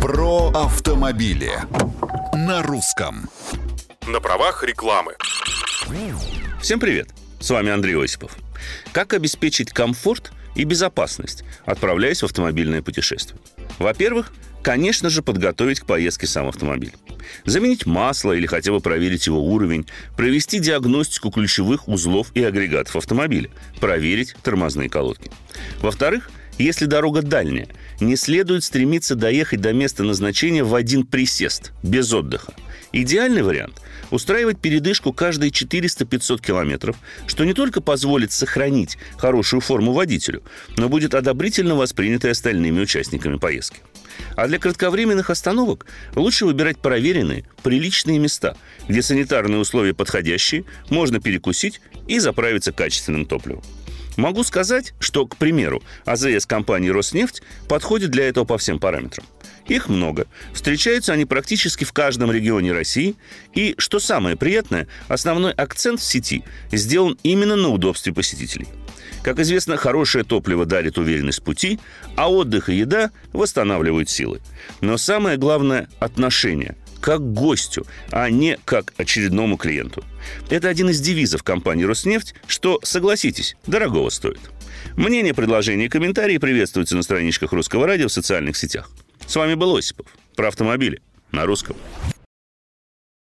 Про автомобили на русском. На правах рекламы. Всем привет! С вами Андрей Осипов. Как обеспечить комфорт и безопасность, отправляясь в автомобильное путешествие? Во-первых, конечно же, подготовить к поездке сам автомобиль. Заменить масло или хотя бы проверить его уровень, провести диагностику ключевых узлов и агрегатов автомобиля, проверить тормозные колодки. Во-вторых, если дорога дальняя, не следует стремиться доехать до места назначения в один присест, без отдыха. Идеальный вариант – устраивать передышку каждые 400-500 километров, что не только позволит сохранить хорошую форму водителю, но будет одобрительно воспринято и остальными участниками поездки. А для кратковременных остановок лучше выбирать проверенные, приличные места, где санитарные условия подходящие, можно перекусить и заправиться качественным топливом. Могу сказать, что, к примеру, АЗС компании «Роснефть» подходит для этого по всем параметрам. Их много. Встречаются они практически в каждом регионе России. И, что самое приятное, основной акцент в сети сделан именно на удобстве посетителей. Как известно, хорошее топливо дарит уверенность пути, а отдых и еда восстанавливают силы. Но самое главное – отношение как гостю, а не как очередному клиенту. Это один из девизов компании «Роснефть», что, согласитесь, дорогого стоит. Мнения, предложения и комментарии приветствуются на страничках Русского радио в социальных сетях. С вами был Осипов. Про автомобили. На русском.